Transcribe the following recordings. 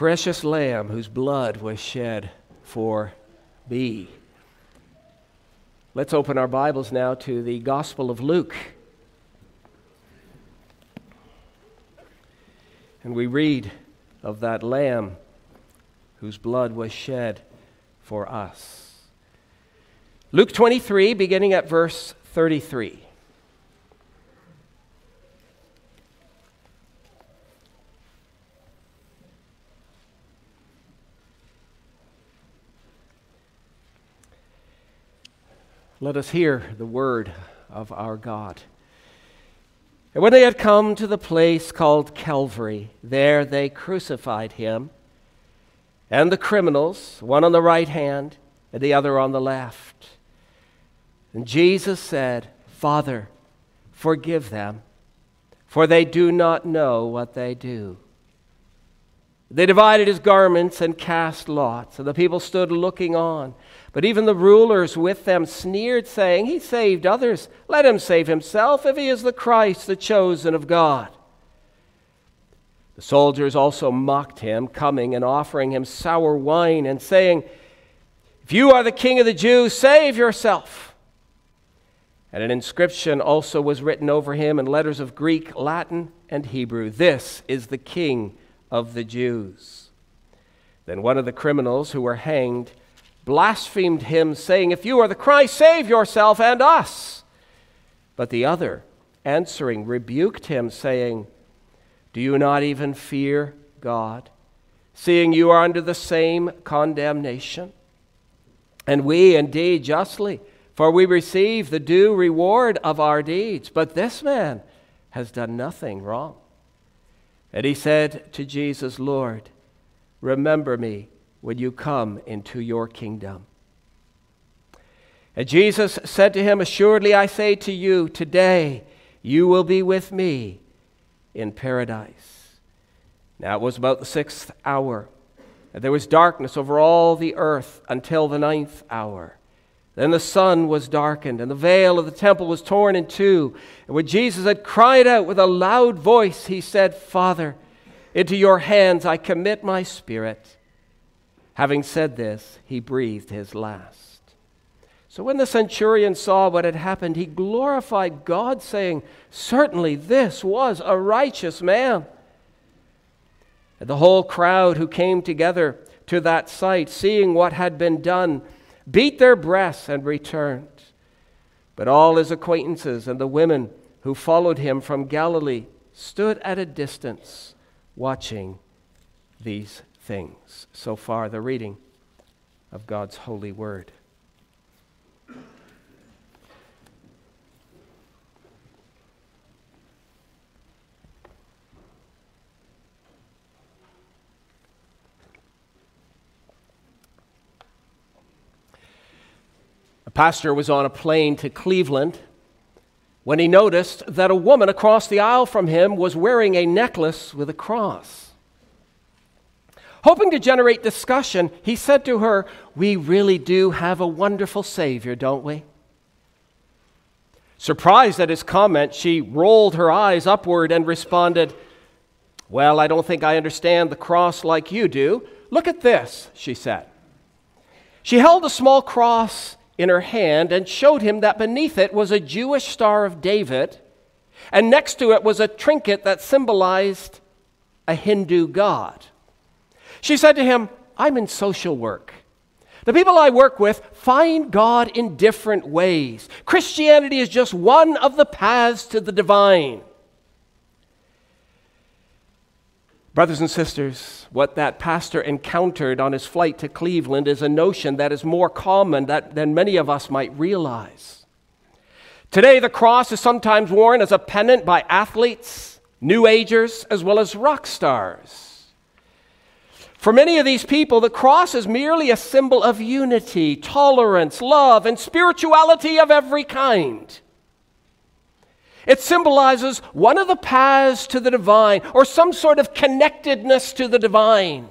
precious lamb whose blood was shed for me. Let's open our Bibles now to the Gospel of Luke. And we read of that lamb whose blood was shed for us. Luke 23, beginning at verse 33. Let us hear the word of our God. And when they had come to the place called Calvary, there they crucified him and the criminals, one on the right hand and the other on the left. And Jesus said, Father, forgive them, for they do not know what they do. They divided his garments and cast lots, and the people stood looking on. But even the rulers with them sneered, saying, He saved others. Let him save himself if he is the Christ, the chosen of God. The soldiers also mocked him, coming and offering him sour wine, and saying, If you are the king of the Jews, save yourself. And an inscription also was written over him in letters of Greek, Latin, and Hebrew This is the king of the Jews. Then one of the criminals who were hanged blasphemed him, saying, If you are the Christ, save yourself and us. But the other, answering, rebuked him, saying, Do you not even fear God, seeing you are under the same condemnation? And we indeed justly, for we receive the due reward of our deeds. But this man has done nothing wrong. And he said to Jesus, Lord, remember me when you come into your kingdom. And Jesus said to him, Assuredly I say to you, today you will be with me in paradise. Now it was about the sixth hour, and there was darkness over all the earth until the ninth hour. Then the sun was darkened, and the veil of the temple was torn in two. And when Jesus had cried out with a loud voice, he said, Father, into your hands I commit my spirit. Having said this, he breathed his last. So when the centurion saw what had happened, he glorified God, saying, Certainly this was a righteous man. And the whole crowd who came together to that sight, seeing what had been done, beat their breasts and returned. But all his acquaintances and the women who followed him from Galilee stood at a distance watching these things. So far, the reading of God's holy word. A pastor was on a plane to Cleveland when he noticed that a woman across the aisle from him was wearing a necklace with a cross. Hoping to generate discussion, he said to her, We really do have a wonderful Savior, don't we? Surprised at his comment, she rolled her eyes upward and responded, Well, I don't think I understand the cross like you do. Look at this, she said. She held a small cross in her hand and showed him that beneath it was a Jewish Star of David, and next to it was a trinket that symbolized a Hindu god. She said to him, I'm in social work. The people I work with find God in different ways. Christianity is just one of the paths to the divine. Brothers and sisters, what that pastor encountered on his flight to Cleveland is a notion that is more common that, than many of us might realize. Today, the cross is sometimes worn as a pennant by athletes, New Agers, as well as rock stars. For many of these people, the cross is merely a symbol of unity, tolerance, love, and spirituality of every kind. It symbolizes one of the paths to the divine or some sort of connectedness to the divine.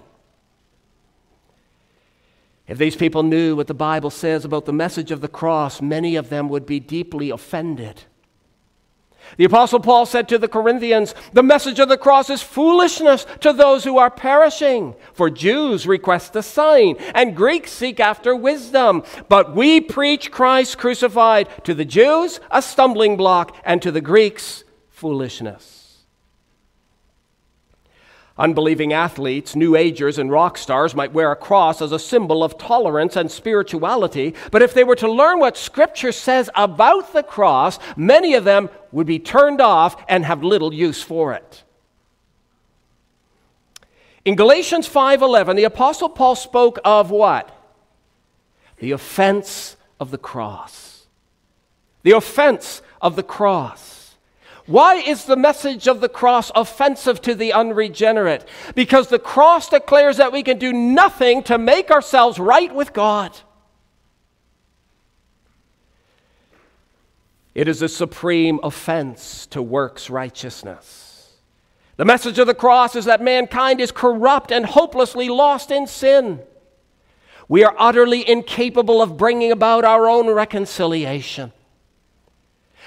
If these people knew what the Bible says about the message of the cross, many of them would be deeply offended. The Apostle Paul said to the Corinthians, The message of the cross is foolishness to those who are perishing. For Jews request a sign, and Greeks seek after wisdom. But we preach Christ crucified, to the Jews, a stumbling block, and to the Greeks, foolishness. Unbelieving athletes, New Agers, and rock stars might wear a cross as a symbol of tolerance and spirituality, but if they were to learn what Scripture says about the cross, many of them would be turned off and have little use for it. In Galatians 5:11, the apostle Paul spoke of what? The offense of the cross. The offense of the cross. Why is the message of the cross offensive to the unregenerate? Because the cross declares that we can do nothing to make ourselves right with God. It is a supreme offense to works righteousness. The message of the cross is that mankind is corrupt and hopelessly lost in sin. We are utterly incapable of bringing about our own reconciliation.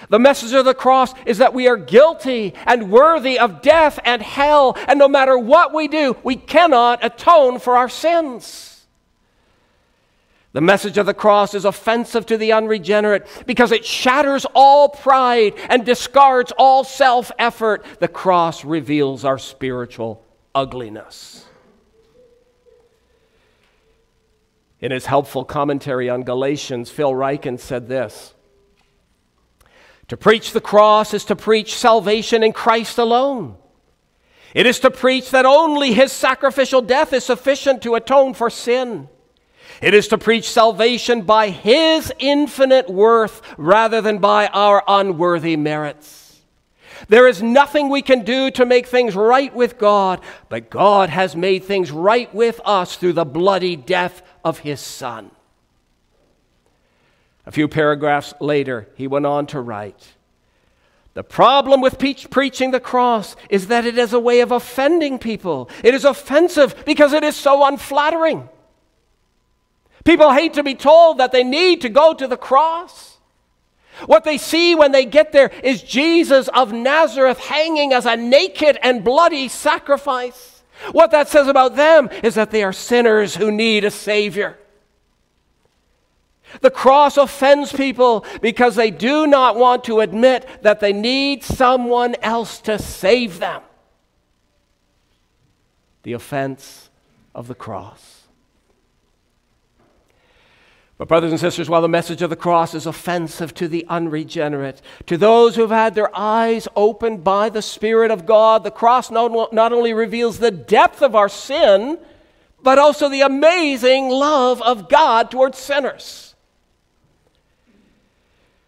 The message of the cross is that we are guilty and worthy of death and hell, and no matter what we do, we cannot atone for our sins. The message of the cross is offensive to the unregenerate because it shatters all pride and discards all self effort. The cross reveals our spiritual ugliness. In his helpful commentary on Galatians, Phil Ryken said this to preach the cross is to preach salvation in Christ alone. It is to preach that only his sacrificial death is sufficient to atone for sin. It is to preach salvation by his infinite worth rather than by our unworthy merits. There is nothing we can do to make things right with God, but God has made things right with us through the bloody death of his Son. A few paragraphs later, he went on to write The problem with pe- preaching the cross is that it is a way of offending people. It is offensive because it is so unflattering. People hate to be told that they need to go to the cross. What they see when they get there is Jesus of Nazareth hanging as a naked and bloody sacrifice. What that says about them is that they are sinners who need a Savior. The cross offends people because they do not want to admit that they need someone else to save them. The offense of the cross. But, brothers and sisters, while the message of the cross is offensive to the unregenerate, to those who have had their eyes opened by the Spirit of God, the cross not, not only reveals the depth of our sin, but also the amazing love of God towards sinners.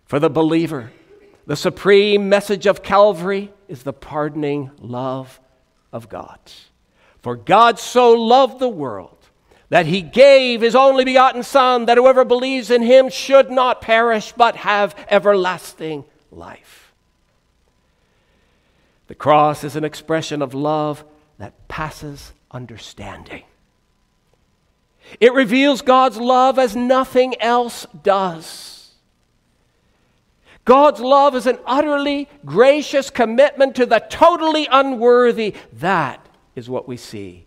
For the believer, the supreme message of Calvary is the pardoning love of God. For God so loved the world that he gave his only begotten Son, that whoever believes in him should not perish, but have everlasting life. The cross is an expression of love that passes understanding. It reveals God's love as nothing else does. God's love is an utterly gracious commitment to the totally unworthy. That is what we see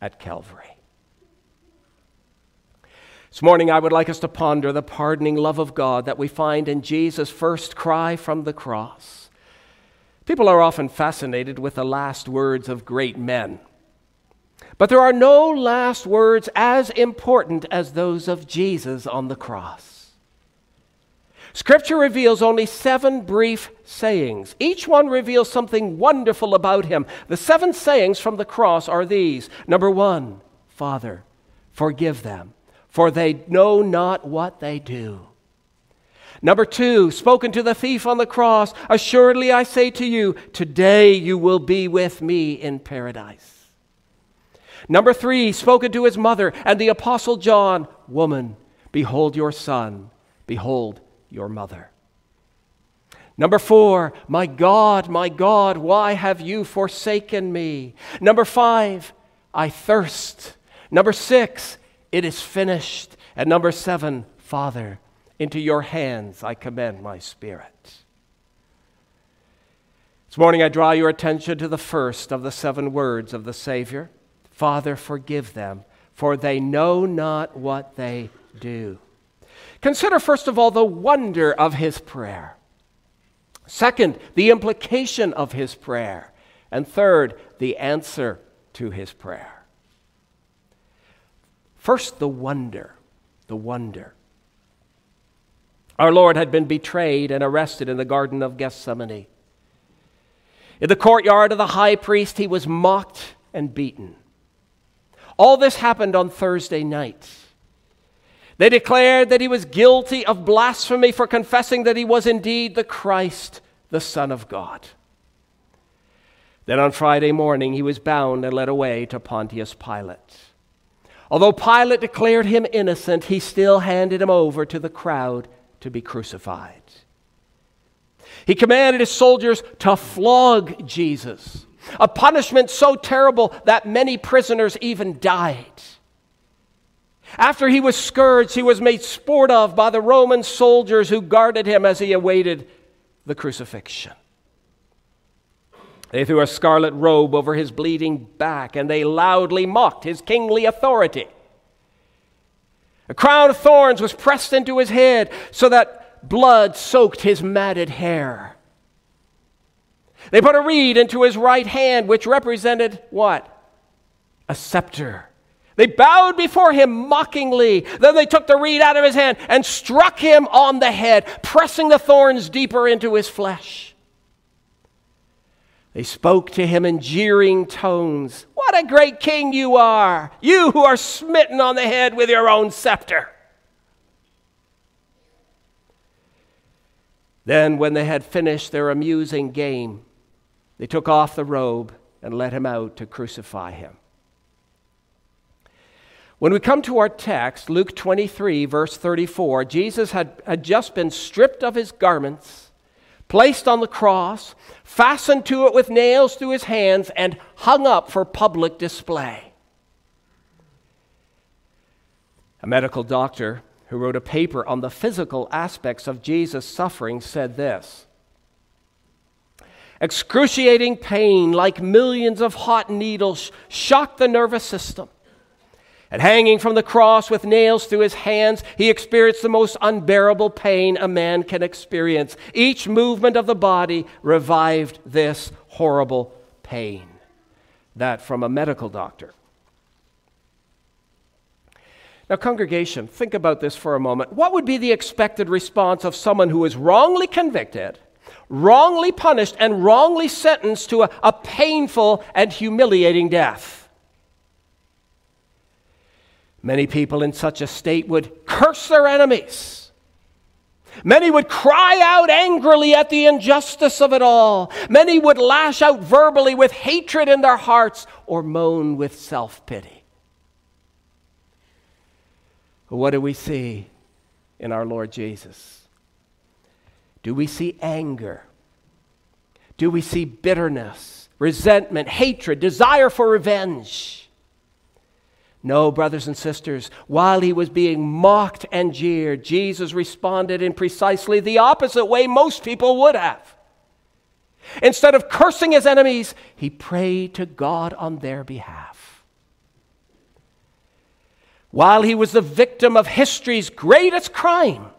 at Calvary. This morning, I would like us to ponder the pardoning love of God that we find in Jesus' first cry from the cross. People are often fascinated with the last words of great men. But there are no last words as important as those of Jesus on the cross. Scripture reveals only seven brief sayings. Each one reveals something wonderful about him. The seven sayings from the cross are these Number one, Father, forgive them, for they know not what they do. Number two, spoken to the thief on the cross, assuredly I say to you, today you will be with me in paradise. Number three, spoken to his mother and the apostle John, woman, behold your son, behold your mother. Number four, my God, my God, why have you forsaken me? Number five, I thirst. Number six, it is finished. And number seven, Father, into your hands I commend my spirit. This morning I draw your attention to the first of the seven words of the Savior Father, forgive them, for they know not what they do. Consider, first of all, the wonder of his prayer. Second, the implication of his prayer. And third, the answer to his prayer. First, the wonder. The wonder. Our Lord had been betrayed and arrested in the Garden of Gethsemane. In the courtyard of the high priest, he was mocked and beaten. All this happened on Thursday night. They declared that he was guilty of blasphemy for confessing that he was indeed the Christ, the Son of God. Then on Friday morning, he was bound and led away to Pontius Pilate. Although Pilate declared him innocent, he still handed him over to the crowd to be crucified. He commanded his soldiers to flog Jesus, a punishment so terrible that many prisoners even died. After he was scourged, he was made sport of by the Roman soldiers who guarded him as he awaited the crucifixion. They threw a scarlet robe over his bleeding back, and they loudly mocked his kingly authority. A crown of thorns was pressed into his head so that blood soaked his matted hair. They put a reed into his right hand, which represented what? A scepter. They bowed before him mockingly. Then they took the reed out of his hand and struck him on the head, pressing the thorns deeper into his flesh. They spoke to him in jeering tones. What a great king you are, you who are smitten on the head with your own scepter. Then, when they had finished their amusing game, they took off the robe and let him out to crucify him. When we come to our text, Luke 23, verse 34, Jesus had, had just been stripped of his garments placed on the cross, fastened to it with nails through his hands, and hung up for public display. A medical doctor who wrote a paper on the physical aspects of Jesus' suffering said this Excruciating pain, like millions of hot needles, shocked the nervous system. And hanging from the cross with nails through his hands, he experienced the most unbearable pain a man can experience. Each movement of the body revived this horrible pain. That from a medical doctor. Now, congregation, think about this for a moment. What would be the expected response of someone who is wrongly convicted, wrongly punished, and wrongly sentenced to a, a painful and humiliating death? Many people in such a state would curse their enemies. Many would cry out angrily at the injustice of it all. Many would lash out verbally with hatred in their hearts or moan with self pity. What do we see in our Lord Jesus? Do we see anger? Do we see bitterness, resentment, hatred, desire for revenge? No, brothers and sisters, while he was being mocked and jeered, Jesus responded in precisely the opposite way most people would have. Instead of cursing his enemies, he prayed to God on their behalf. While he was the victim of history's greatest crime,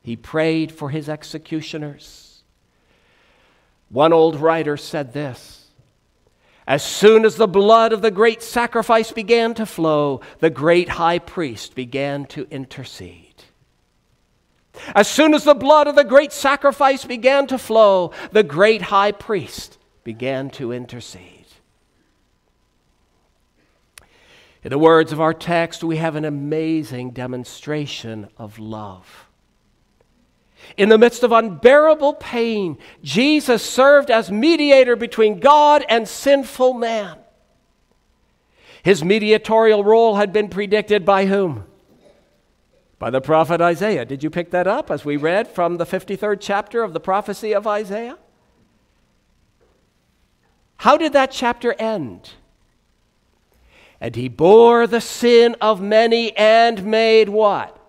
he prayed for his executioners. One old writer said this as soon as the blood of the great sacrifice began to flow, the great high priest began to intercede. As soon as the blood of the great sacrifice began to flow, the great high priest began to intercede. In the words of our text, we have an amazing demonstration of love. In the midst of unbearable pain, Jesus served as mediator between God and sinful man. His mediatorial role had been predicted by whom? By the prophet Isaiah. Did you pick that up as we read from the 53rd chapter of the prophecy of Isaiah? How did that chapter end? And he bore the sin of many and made what?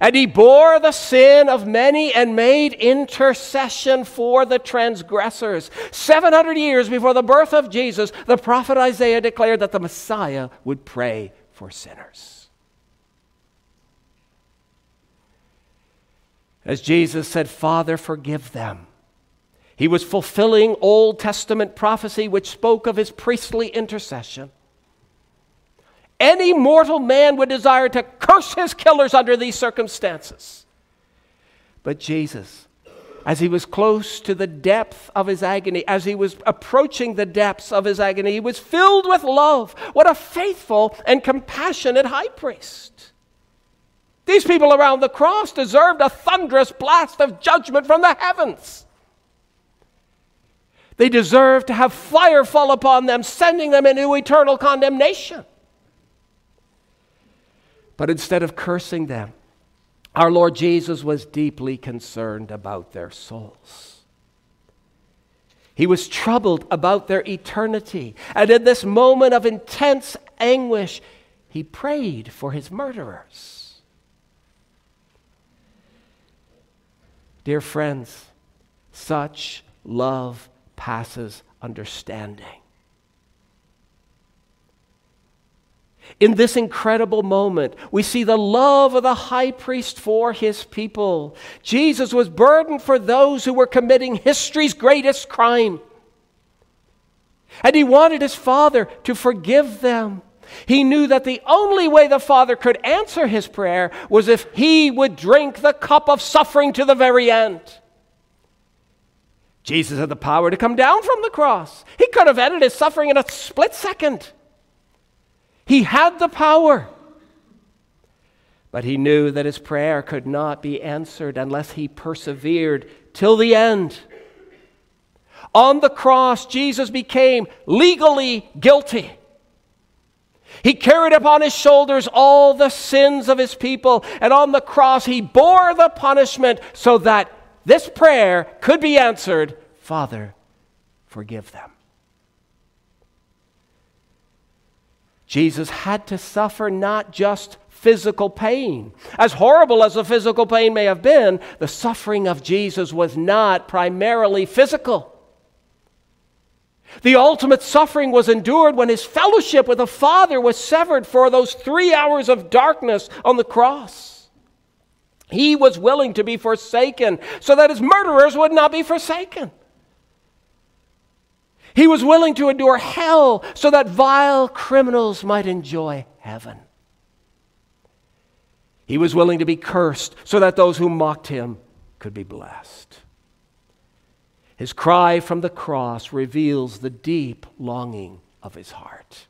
And he bore the sin of many and made intercession for the transgressors. 700 years before the birth of Jesus, the prophet Isaiah declared that the Messiah would pray for sinners. As Jesus said, Father, forgive them. He was fulfilling Old Testament prophecy which spoke of his priestly intercession. Any mortal man would desire to curse his killers under these circumstances. But Jesus, as he was close to the depth of his agony, as he was approaching the depths of his agony, he was filled with love. What a faithful and compassionate high priest. These people around the cross deserved a thunderous blast of judgment from the heavens. They deserved to have fire fall upon them, sending them into eternal condemnation. But instead of cursing them, our Lord Jesus was deeply concerned about their souls. He was troubled about their eternity. And in this moment of intense anguish, he prayed for his murderers. Dear friends, such love passes understanding. In this incredible moment, we see the love of the high priest for his people. Jesus was burdened for those who were committing history's greatest crime. And he wanted his Father to forgive them. He knew that the only way the Father could answer his prayer was if he would drink the cup of suffering to the very end. Jesus had the power to come down from the cross. He could have ended his suffering in a split second. He had the power. But he knew that his prayer could not be answered unless he persevered till the end. On the cross, Jesus became legally guilty. He carried upon his shoulders all the sins of his people, and on the cross, he bore the punishment so that this prayer could be answered Father, forgive them. Jesus had to suffer not just physical pain. As horrible as the physical pain may have been, the suffering of Jesus was not primarily physical. The ultimate suffering was endured when his fellowship with the Father was severed for those three hours of darkness on the cross. He was willing to be forsaken so that his murderers would not be forsaken. He was willing to endure hell so that vile criminals might enjoy heaven. He was willing to be cursed so that those who mocked him could be blessed. His cry from the cross reveals the deep longing of his heart.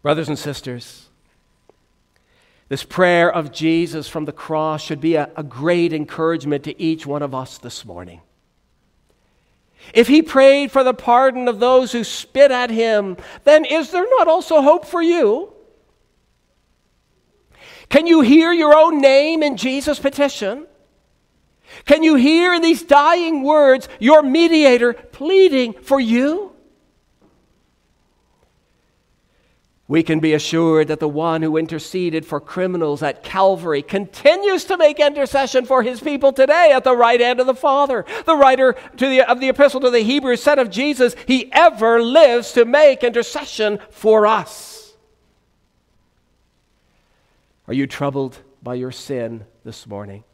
Brothers and sisters, this prayer of Jesus from the cross should be a, a great encouragement to each one of us this morning. If he prayed for the pardon of those who spit at him, then is there not also hope for you? Can you hear your own name in Jesus' petition? Can you hear in these dying words your mediator pleading for you? We can be assured that the one who interceded for criminals at Calvary continues to make intercession for his people today at the right hand of the Father. The writer the, of the epistle to the Hebrews said of Jesus, He ever lives to make intercession for us. Are you troubled by your sin this morning?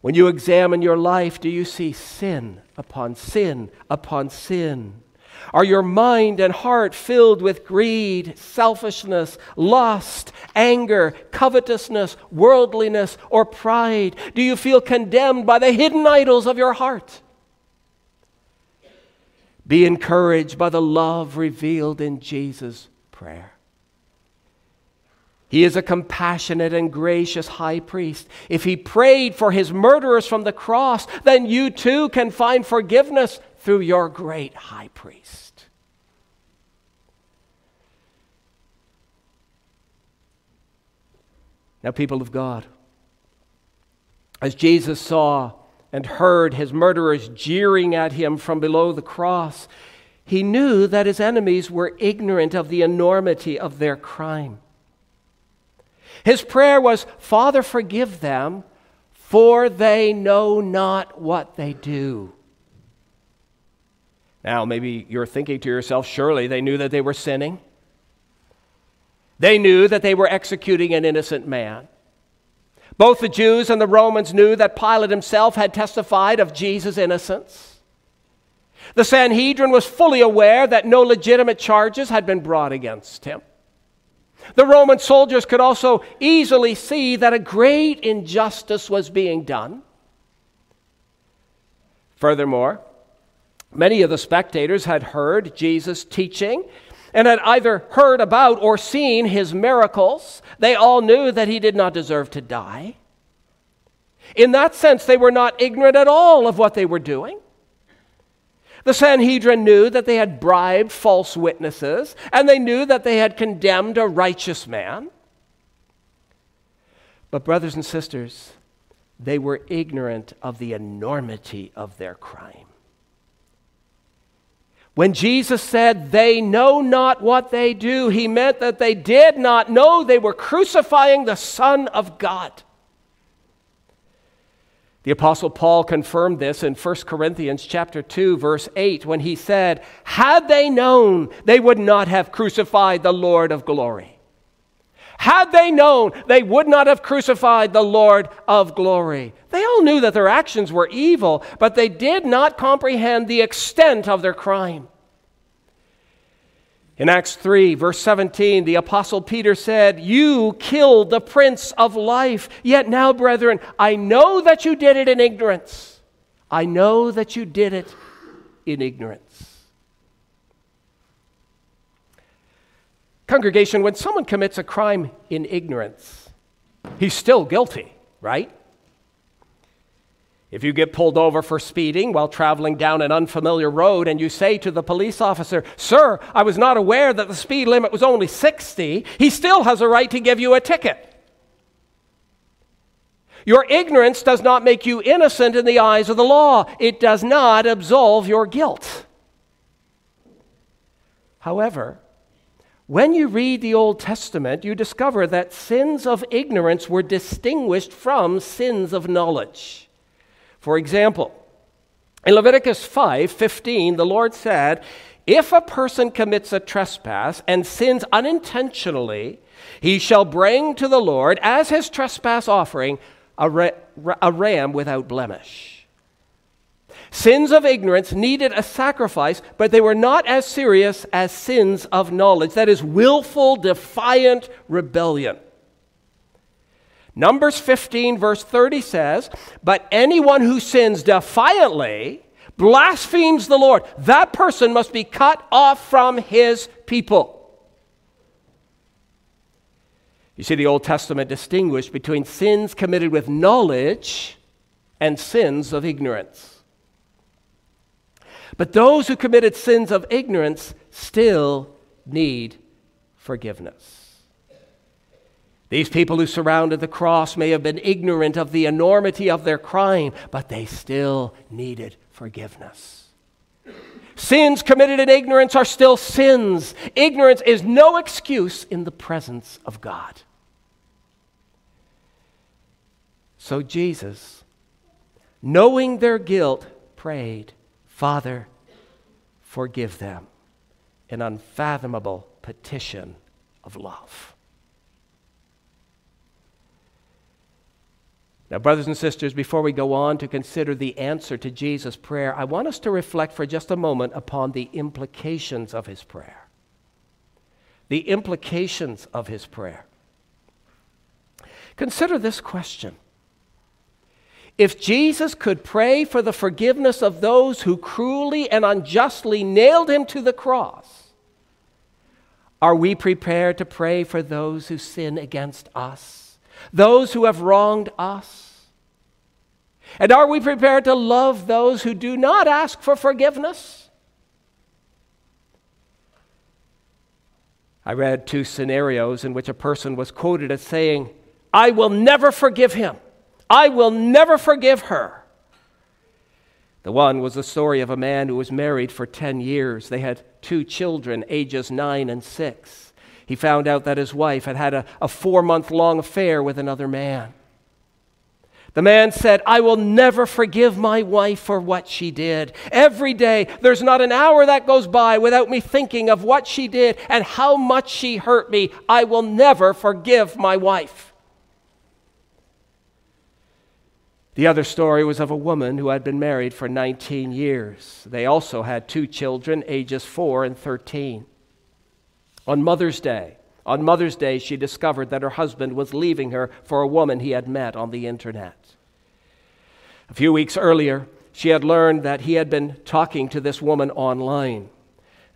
When you examine your life, do you see sin upon sin upon sin? Are your mind and heart filled with greed, selfishness, lust, anger, covetousness, worldliness, or pride? Do you feel condemned by the hidden idols of your heart? Be encouraged by the love revealed in Jesus' prayer. He is a compassionate and gracious high priest. If he prayed for his murderers from the cross, then you too can find forgiveness through your great high priest. Now, people of God, as Jesus saw and heard his murderers jeering at him from below the cross, he knew that his enemies were ignorant of the enormity of their crime. His prayer was, Father, forgive them, for they know not what they do. Now, maybe you're thinking to yourself, surely they knew that they were sinning. They knew that they were executing an innocent man. Both the Jews and the Romans knew that Pilate himself had testified of Jesus' innocence. The Sanhedrin was fully aware that no legitimate charges had been brought against him. The Roman soldiers could also easily see that a great injustice was being done. Furthermore, many of the spectators had heard Jesus teaching and had either heard about or seen his miracles. They all knew that he did not deserve to die. In that sense, they were not ignorant at all of what they were doing. The Sanhedrin knew that they had bribed false witnesses, and they knew that they had condemned a righteous man. But, brothers and sisters, they were ignorant of the enormity of their crime. When Jesus said, They know not what they do, he meant that they did not know they were crucifying the Son of God. The apostle Paul confirmed this in 1 Corinthians chapter 2 verse 8 when he said, "Had they known, they would not have crucified the Lord of glory." Had they known, they would not have crucified the Lord of glory. They all knew that their actions were evil, but they did not comprehend the extent of their crime. In Acts 3, verse 17, the Apostle Peter said, You killed the Prince of Life. Yet now, brethren, I know that you did it in ignorance. I know that you did it in ignorance. Congregation, when someone commits a crime in ignorance, he's still guilty, right? If you get pulled over for speeding while traveling down an unfamiliar road and you say to the police officer, Sir, I was not aware that the speed limit was only 60, he still has a right to give you a ticket. Your ignorance does not make you innocent in the eyes of the law, it does not absolve your guilt. However, when you read the Old Testament, you discover that sins of ignorance were distinguished from sins of knowledge. For example, in Leviticus 5:15, the Lord said, "If a person commits a trespass and sins unintentionally, he shall bring to the Lord as his trespass offering a ram without blemish." Sins of ignorance needed a sacrifice, but they were not as serious as sins of knowledge. That is, willful, defiant rebellion. Numbers 15, verse 30 says, But anyone who sins defiantly, blasphemes the Lord, that person must be cut off from his people. You see, the Old Testament distinguished between sins committed with knowledge and sins of ignorance. But those who committed sins of ignorance still need forgiveness. These people who surrounded the cross may have been ignorant of the enormity of their crime, but they still needed forgiveness. Sins committed in ignorance are still sins. Ignorance is no excuse in the presence of God. So Jesus, knowing their guilt, prayed, Father, forgive them. An unfathomable petition of love. Now, brothers and sisters, before we go on to consider the answer to Jesus' prayer, I want us to reflect for just a moment upon the implications of his prayer. The implications of his prayer. Consider this question If Jesus could pray for the forgiveness of those who cruelly and unjustly nailed him to the cross, are we prepared to pray for those who sin against us? those who have wronged us? And are we prepared to love those who do not ask for forgiveness? I read two scenarios in which a person was quoted as saying, I will never forgive him. I will never forgive her. The one was the story of a man who was married for 10 years. They had two children, ages 9 and 6. he found out that his wife had had a, a four month long affair with another man. The man said, I will never forgive my wife for what she did. Every day, there's not an hour that goes by without me thinking of what she did and how much she hurt me. I will never forgive my wife. The other story was of a woman who had been married for 19 years. They also had two children, ages 4 and 13. On Mother's Day, on Mother's Day, she discovered that her husband was leaving her for a woman he had met on the internet. A few weeks earlier, she had learned that he had been talking to this woman online.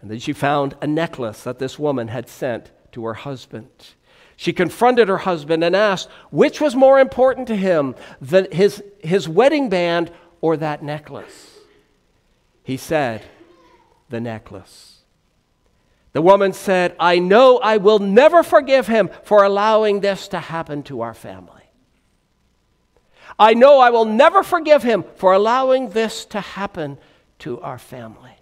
And then she found a necklace that this woman had sent to her husband. She confronted her husband and asked which was more important to him, the, his, his wedding band or that necklace. He said, The necklace. The woman said, I know I will never forgive him for allowing this to happen to our family. I know I will never forgive him for allowing this to happen to our family.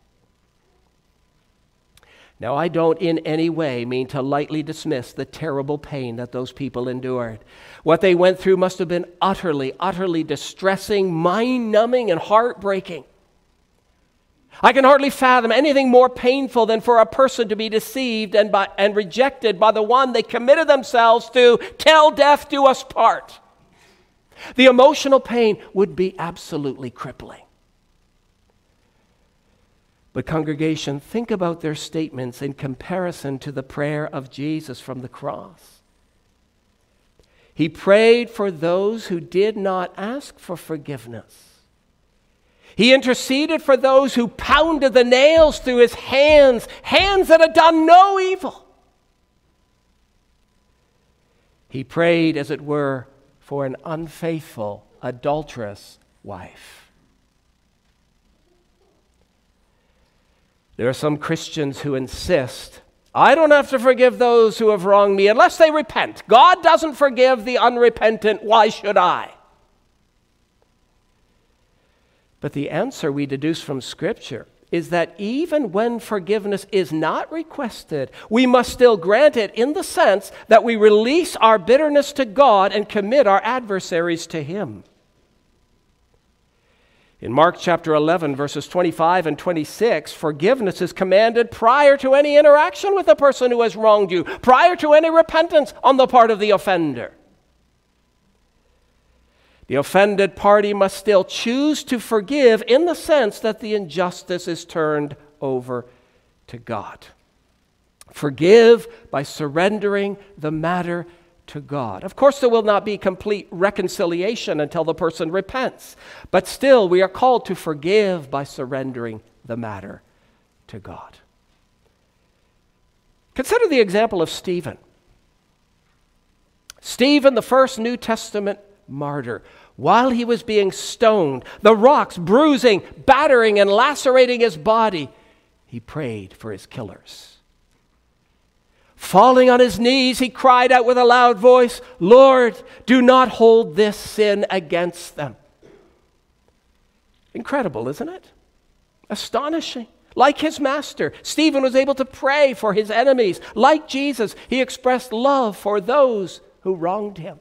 Now, I don't in any way mean to lightly dismiss the terrible pain that those people endured. What they went through must have been utterly, utterly distressing, mind numbing, and heartbreaking. I can hardly fathom anything more painful than for a person to be deceived and, by, and rejected by the one they committed themselves to, till death do us part. The emotional pain would be absolutely crippling. But, congregation, think about their statements in comparison to the prayer of Jesus from the cross. He prayed for those who did not ask for forgiveness. He interceded for those who pounded the nails through his hands, hands that had done no evil. He prayed, as it were, for an unfaithful, adulterous wife. There are some Christians who insist I don't have to forgive those who have wronged me unless they repent. God doesn't forgive the unrepentant. Why should I? But the answer we deduce from Scripture is that even when forgiveness is not requested, we must still grant it in the sense that we release our bitterness to God and commit our adversaries to Him. In Mark chapter 11, verses 25 and 26, forgiveness is commanded prior to any interaction with the person who has wronged you, prior to any repentance on the part of the offender. The offended party must still choose to forgive in the sense that the injustice is turned over to God. Forgive by surrendering the matter to God. Of course, there will not be complete reconciliation until the person repents, but still, we are called to forgive by surrendering the matter to God. Consider the example of Stephen. Stephen, the first New Testament martyr. While he was being stoned, the rocks bruising, battering, and lacerating his body, he prayed for his killers. Falling on his knees, he cried out with a loud voice, Lord, do not hold this sin against them. Incredible, isn't it? Astonishing. Like his master, Stephen was able to pray for his enemies. Like Jesus, he expressed love for those who wronged him.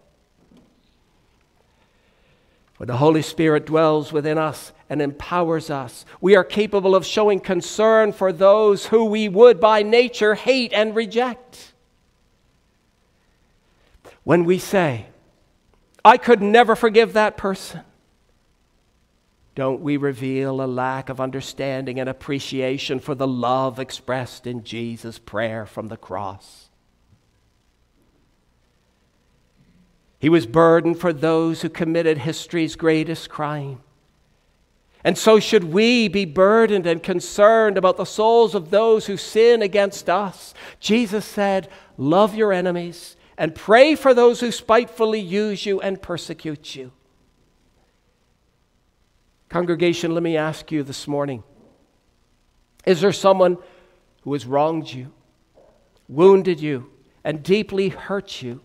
The Holy Spirit dwells within us and empowers us, we are capable of showing concern for those who we would by nature hate and reject. When we say, I could never forgive that person, don't we reveal a lack of understanding and appreciation for the love expressed in Jesus' prayer from the cross? He was burdened for those who committed history's greatest crime. And so, should we be burdened and concerned about the souls of those who sin against us? Jesus said, Love your enemies and pray for those who spitefully use you and persecute you. Congregation, let me ask you this morning Is there someone who has wronged you, wounded you, and deeply hurt you?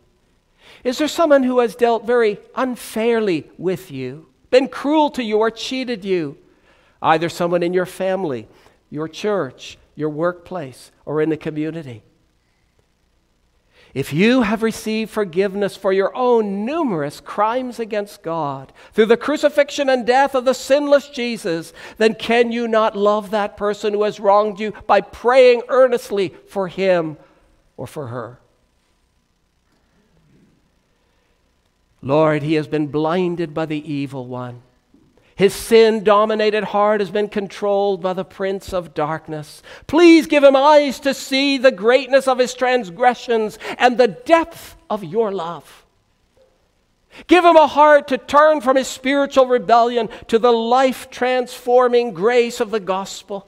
Is there someone who has dealt very unfairly with you, been cruel to you, or cheated you? Either someone in your family, your church, your workplace, or in the community. If you have received forgiveness for your own numerous crimes against God through the crucifixion and death of the sinless Jesus, then can you not love that person who has wronged you by praying earnestly for him or for her? Lord, he has been blinded by the evil one. His sin dominated heart has been controlled by the prince of darkness. Please give him eyes to see the greatness of his transgressions and the depth of your love. Give him a heart to turn from his spiritual rebellion to the life transforming grace of the gospel.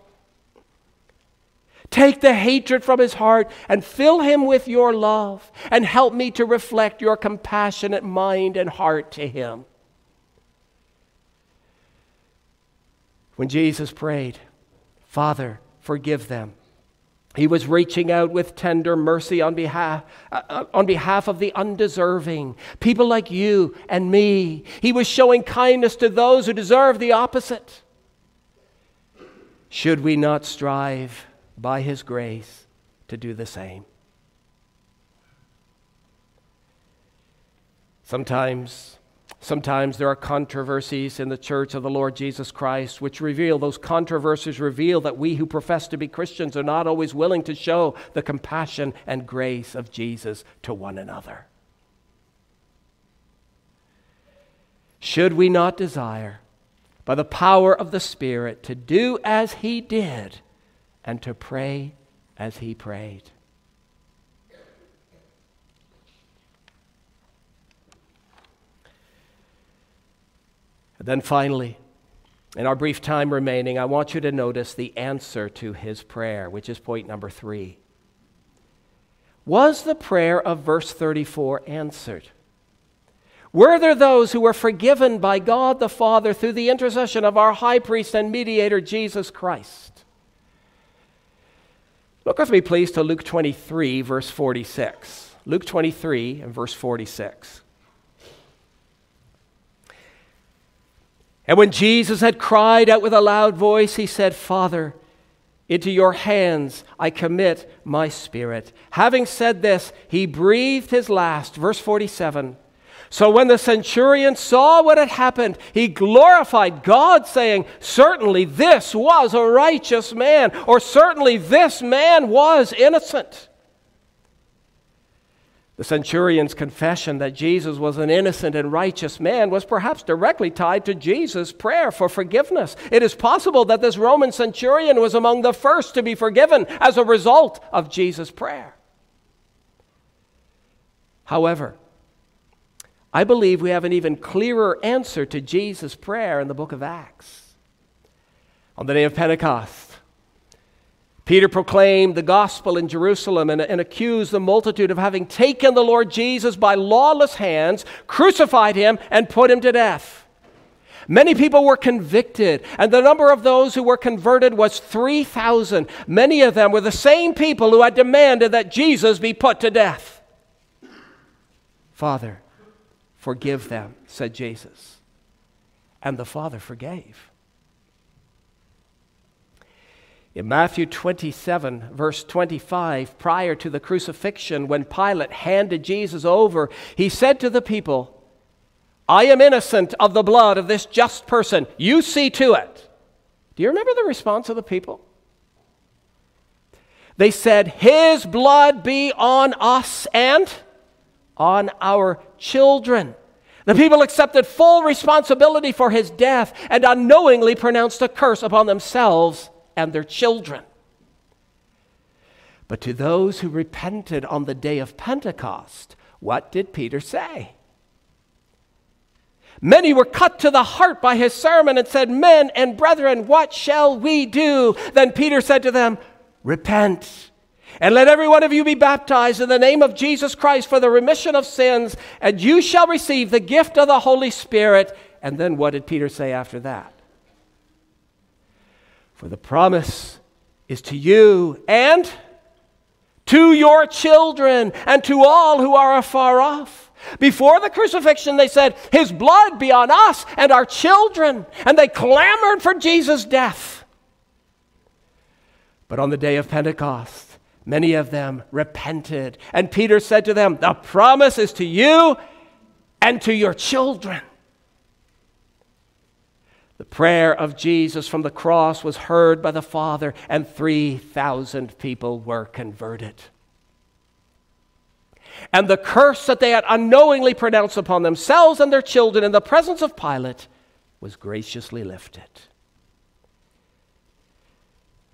Take the hatred from his heart and fill him with your love, and help me to reflect your compassionate mind and heart to him. When Jesus prayed, Father, forgive them. He was reaching out with tender mercy on behalf, uh, on behalf of the undeserving, people like you and me. He was showing kindness to those who deserve the opposite. Should we not strive by His grace to do the same? Sometimes Sometimes there are controversies in the church of the Lord Jesus Christ which reveal, those controversies reveal that we who profess to be Christians are not always willing to show the compassion and grace of Jesus to one another. Should we not desire, by the power of the Spirit, to do as He did and to pray as He prayed? And then finally, in our brief time remaining, I want you to notice the answer to his prayer, which is point number three. Was the prayer of verse 34 answered? Were there those who were forgiven by God the Father through the intercession of our high priest and mediator, Jesus Christ? Look with me, please, to Luke 23, verse 46. Luke 23 and verse 46. And when Jesus had cried out with a loud voice, he said, Father, into your hands I commit my spirit. Having said this, he breathed his last. Verse 47. So when the centurion saw what had happened, he glorified God, saying, Certainly this was a righteous man, or certainly this man was innocent. The centurion's confession that Jesus was an innocent and righteous man was perhaps directly tied to Jesus' prayer for forgiveness. It is possible that this Roman centurion was among the first to be forgiven as a result of Jesus' prayer. However, I believe we have an even clearer answer to Jesus' prayer in the book of Acts. On the day of Pentecost, Peter proclaimed the gospel in Jerusalem and, and, accused the multitude of having taken the Lord Jesus by lawless hands, crucified him, and put him to death. Many people were convicted, and the number of those who were converted was 3,000. Many of them were the same people who had demanded that Jesus be put to death. Father, forgive them, said Jesus. And the Father forgave. In Matthew 27, verse 25, prior to the crucifixion, when Pilate handed Jesus over, he said to the people, I am innocent of the blood of this just person. You see to it. Do you remember the response of the people? They said, His blood be on us and on our children. The people accepted full responsibility for his death and unknowingly pronounced a curse upon themselves and their children. But to those who repented on the day of Pentecost, what did Peter say? Many were cut to the heart by his sermon and said, Men and brethren, what shall we do? Then Peter said to them, Repent, and let every one of you be baptized in the name of Jesus Christ for the remission of sins, and you shall receive the gift of the Holy Spirit. And then what did Peter say after that? For the promise is to you and to your children and to all who are afar off. Before the crucifixion, they said, His blood be on us and our children. And they clamored for Jesus' death. But on the day of Pentecost, Many of them repented. And Peter said to them, The promise is to you and to your children. The prayer of Jesus from the cross was heard by the Father, and 3,000 people were converted. And the curse that they had unknowingly pronounced upon themselves and their children in the presence of Pilate was graciously lifted.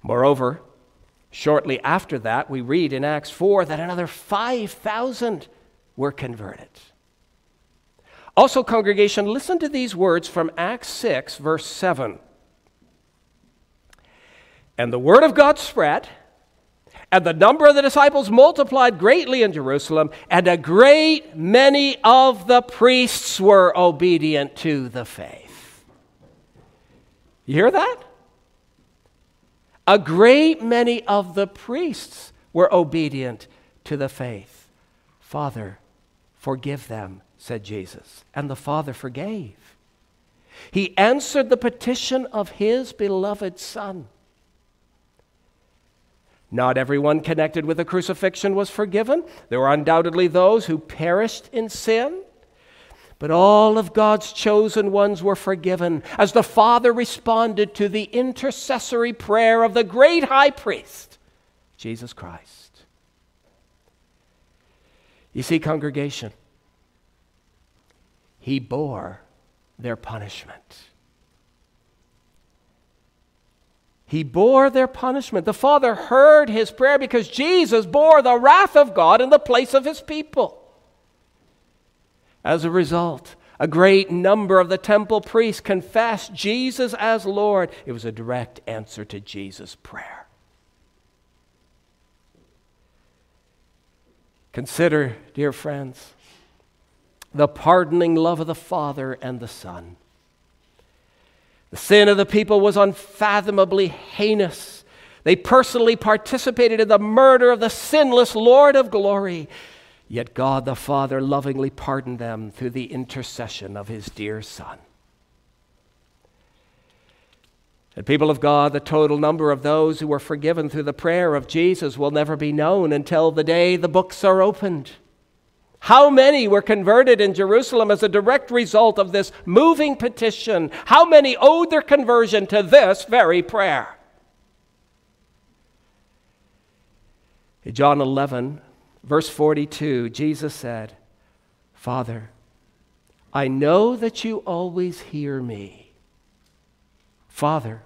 Moreover, shortly after that, we read in Acts 4 that another 5,000 were converted. Also, congregation, listen to these words from Acts 6, verse 7. And the word of God spread, and the number of the disciples multiplied greatly in Jerusalem, and a great many of the priests were obedient to the faith. You hear that? A great many of the priests were obedient to the faith. Father, forgive them said Jesus, and the Father forgave. He answered the petition of his beloved Son. Not everyone connected with the crucifixion was forgiven. There were undoubtedly those who perished in sin. But all of God's chosen ones were forgiven as the Father responded to the intercessory prayer of the great high priest, Jesus Christ. You see, congregation, he bore their punishment. He bore their punishment. The Father heard his prayer because Jesus bore the wrath of God in the place of his people. As a result, a great number of the temple priests confessed Jesus as Lord. It was a direct answer to Jesus' prayer. Consider, dear friends, the pardoning love of the Father and the Son. The sin of the people was unfathomably heinous. They personally participated in the murder of the sinless Lord of glory. Yet God the Father lovingly pardoned them through the intercession of his dear Son. And people of God, the total number of those who were forgiven through the prayer of Jesus will never be known until the day the books are opened. How many were converted in Jerusalem as a direct result of this moving petition? How many owed their conversion to this very prayer? John 11, verse 42, Jesus said, Father, I know that you always hear me. Father,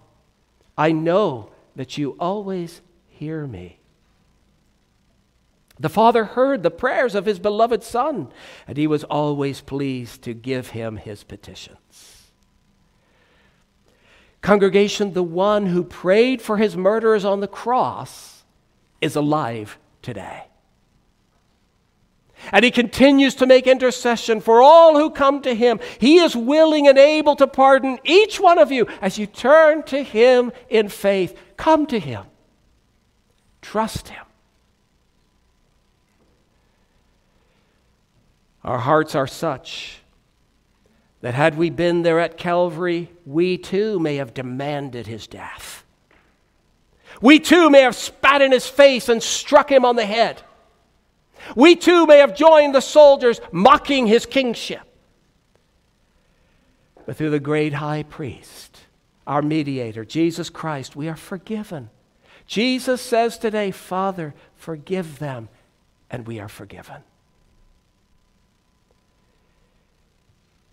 I know that you always hear me. The Father heard the prayers of his beloved Son, and he was always pleased to give him his petitions. Congregation, the one who prayed for his murderers on the cross is alive today. And he continues to make intercession for all who come to him. He is willing and able to pardon each one of you as you turn to him in faith. Come to him, trust him. Our hearts are such that had we been there at Calvary, we too may have demanded his death. We too may have spat in his face and struck him on the head. We too may have joined the soldiers mocking his kingship. But through the great high priest, our mediator, Jesus Christ, we are forgiven. Jesus says today, Father, forgive them, and we are forgiven.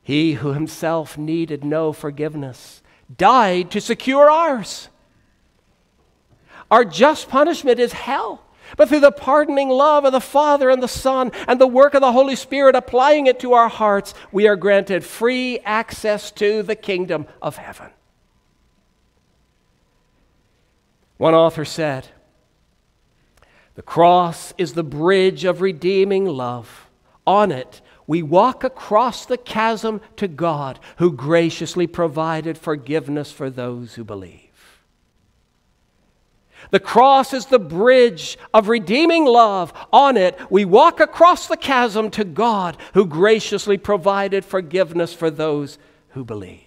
He who himself needed no forgiveness died to secure ours. Our just punishment is hell. But through the pardoning love of the Father and the Son and the work of the Holy Spirit applying it to our hearts, we are granted free access to the kingdom of heaven. One author said, The cross is the bridge of redeeming love. On it, we walk across the chasm to God, who graciously provided forgiveness for those who believe. The cross is the bridge of redeeming love. On it, we walk across the chasm to God, who graciously provided forgiveness for those who believe.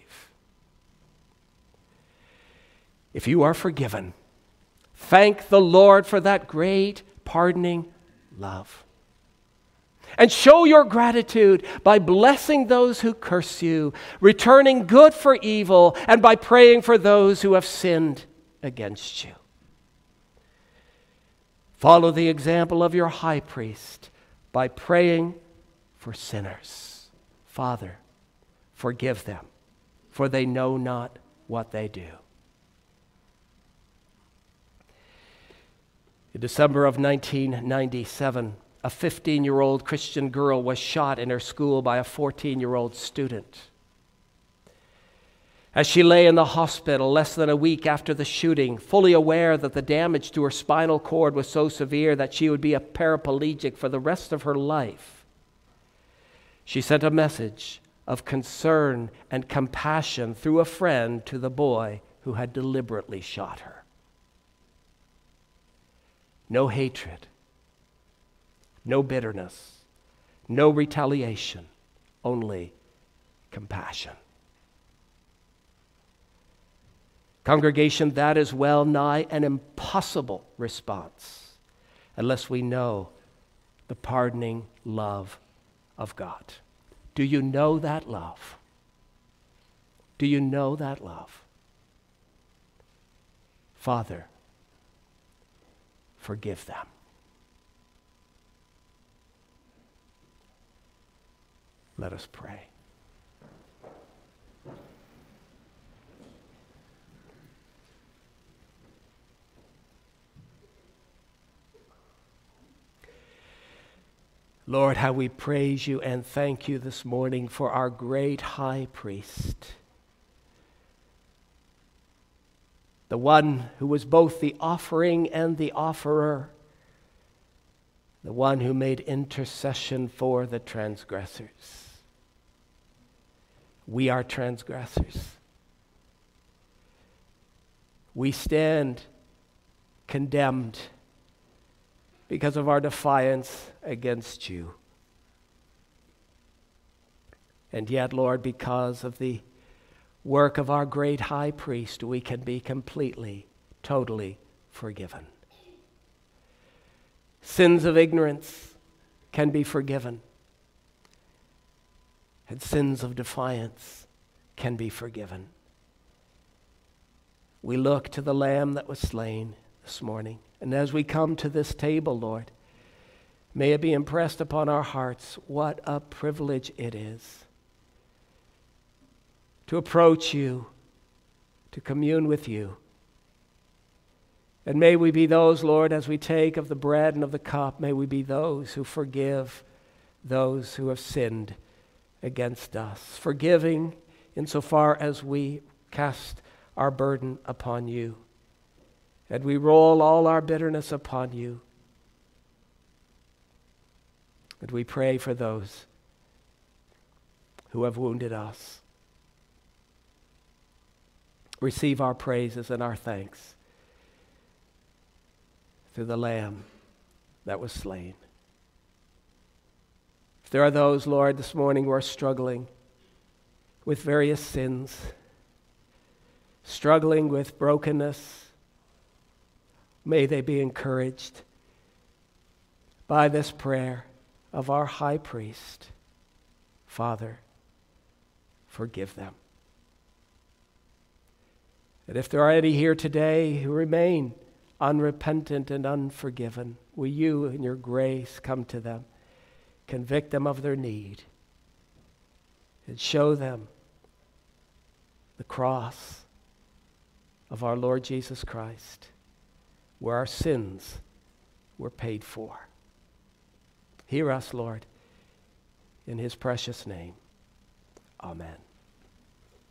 If you are forgiven, thank the Lord for that great pardoning love. And show your gratitude by blessing those who curse you, returning good for evil, and by praying for those who have sinned against you. Follow the example of your high priest by praying for sinners. Father, forgive them, for they know not what they do. In December of 1997, a 15 year old Christian girl was shot in her school by a 14 year old student. As she lay in the hospital less than a week after the shooting, fully aware that the damage to her spinal cord was so severe that she would be a paraplegic for the rest of her life, she sent a message of concern and compassion through a friend to the boy who had deliberately shot her. No hatred, no bitterness, no retaliation, only compassion. Congregation, that is well nigh an impossible response unless we know the pardoning love of God. Do you know that love? Do you know that love? Father, forgive them. Let us pray. Lord, how we praise you and thank you this morning for our great high priest, the one who was both the offering and the offerer, the one who made intercession for the transgressors. We are transgressors. We stand condemned because of our defiance against you. And yet, Lord, because of the work of our great high priest, we can be completely, totally forgiven. Sins of ignorance can be forgiven, and sins of defiance can be forgiven. We look to the Lamb that was slain this morning. And as we come to this table, Lord, may it be impressed upon our hearts what a privilege it is to approach you, to commune with you. And may we be those, Lord, as we take of the bread and of the cup, may we be those who forgive those who have sinned against us, forgiving insofar as we cast our burden upon you and we roll all our bitterness upon you. And we pray for those who have wounded us. Receive our praises and our thanks through the Lamb that was slain. If there are those, Lord, this morning who are struggling with various sins, struggling with brokenness, May they be encouraged by this prayer of our high priest. Father, forgive them. And if there are any here today who remain unrepentant and unforgiven, will you, in your grace, come to them, convict them of their need, and show them the cross of our Lord Jesus Christ? Where our sins were paid for. Hear us, Lord, in his precious name. Amen.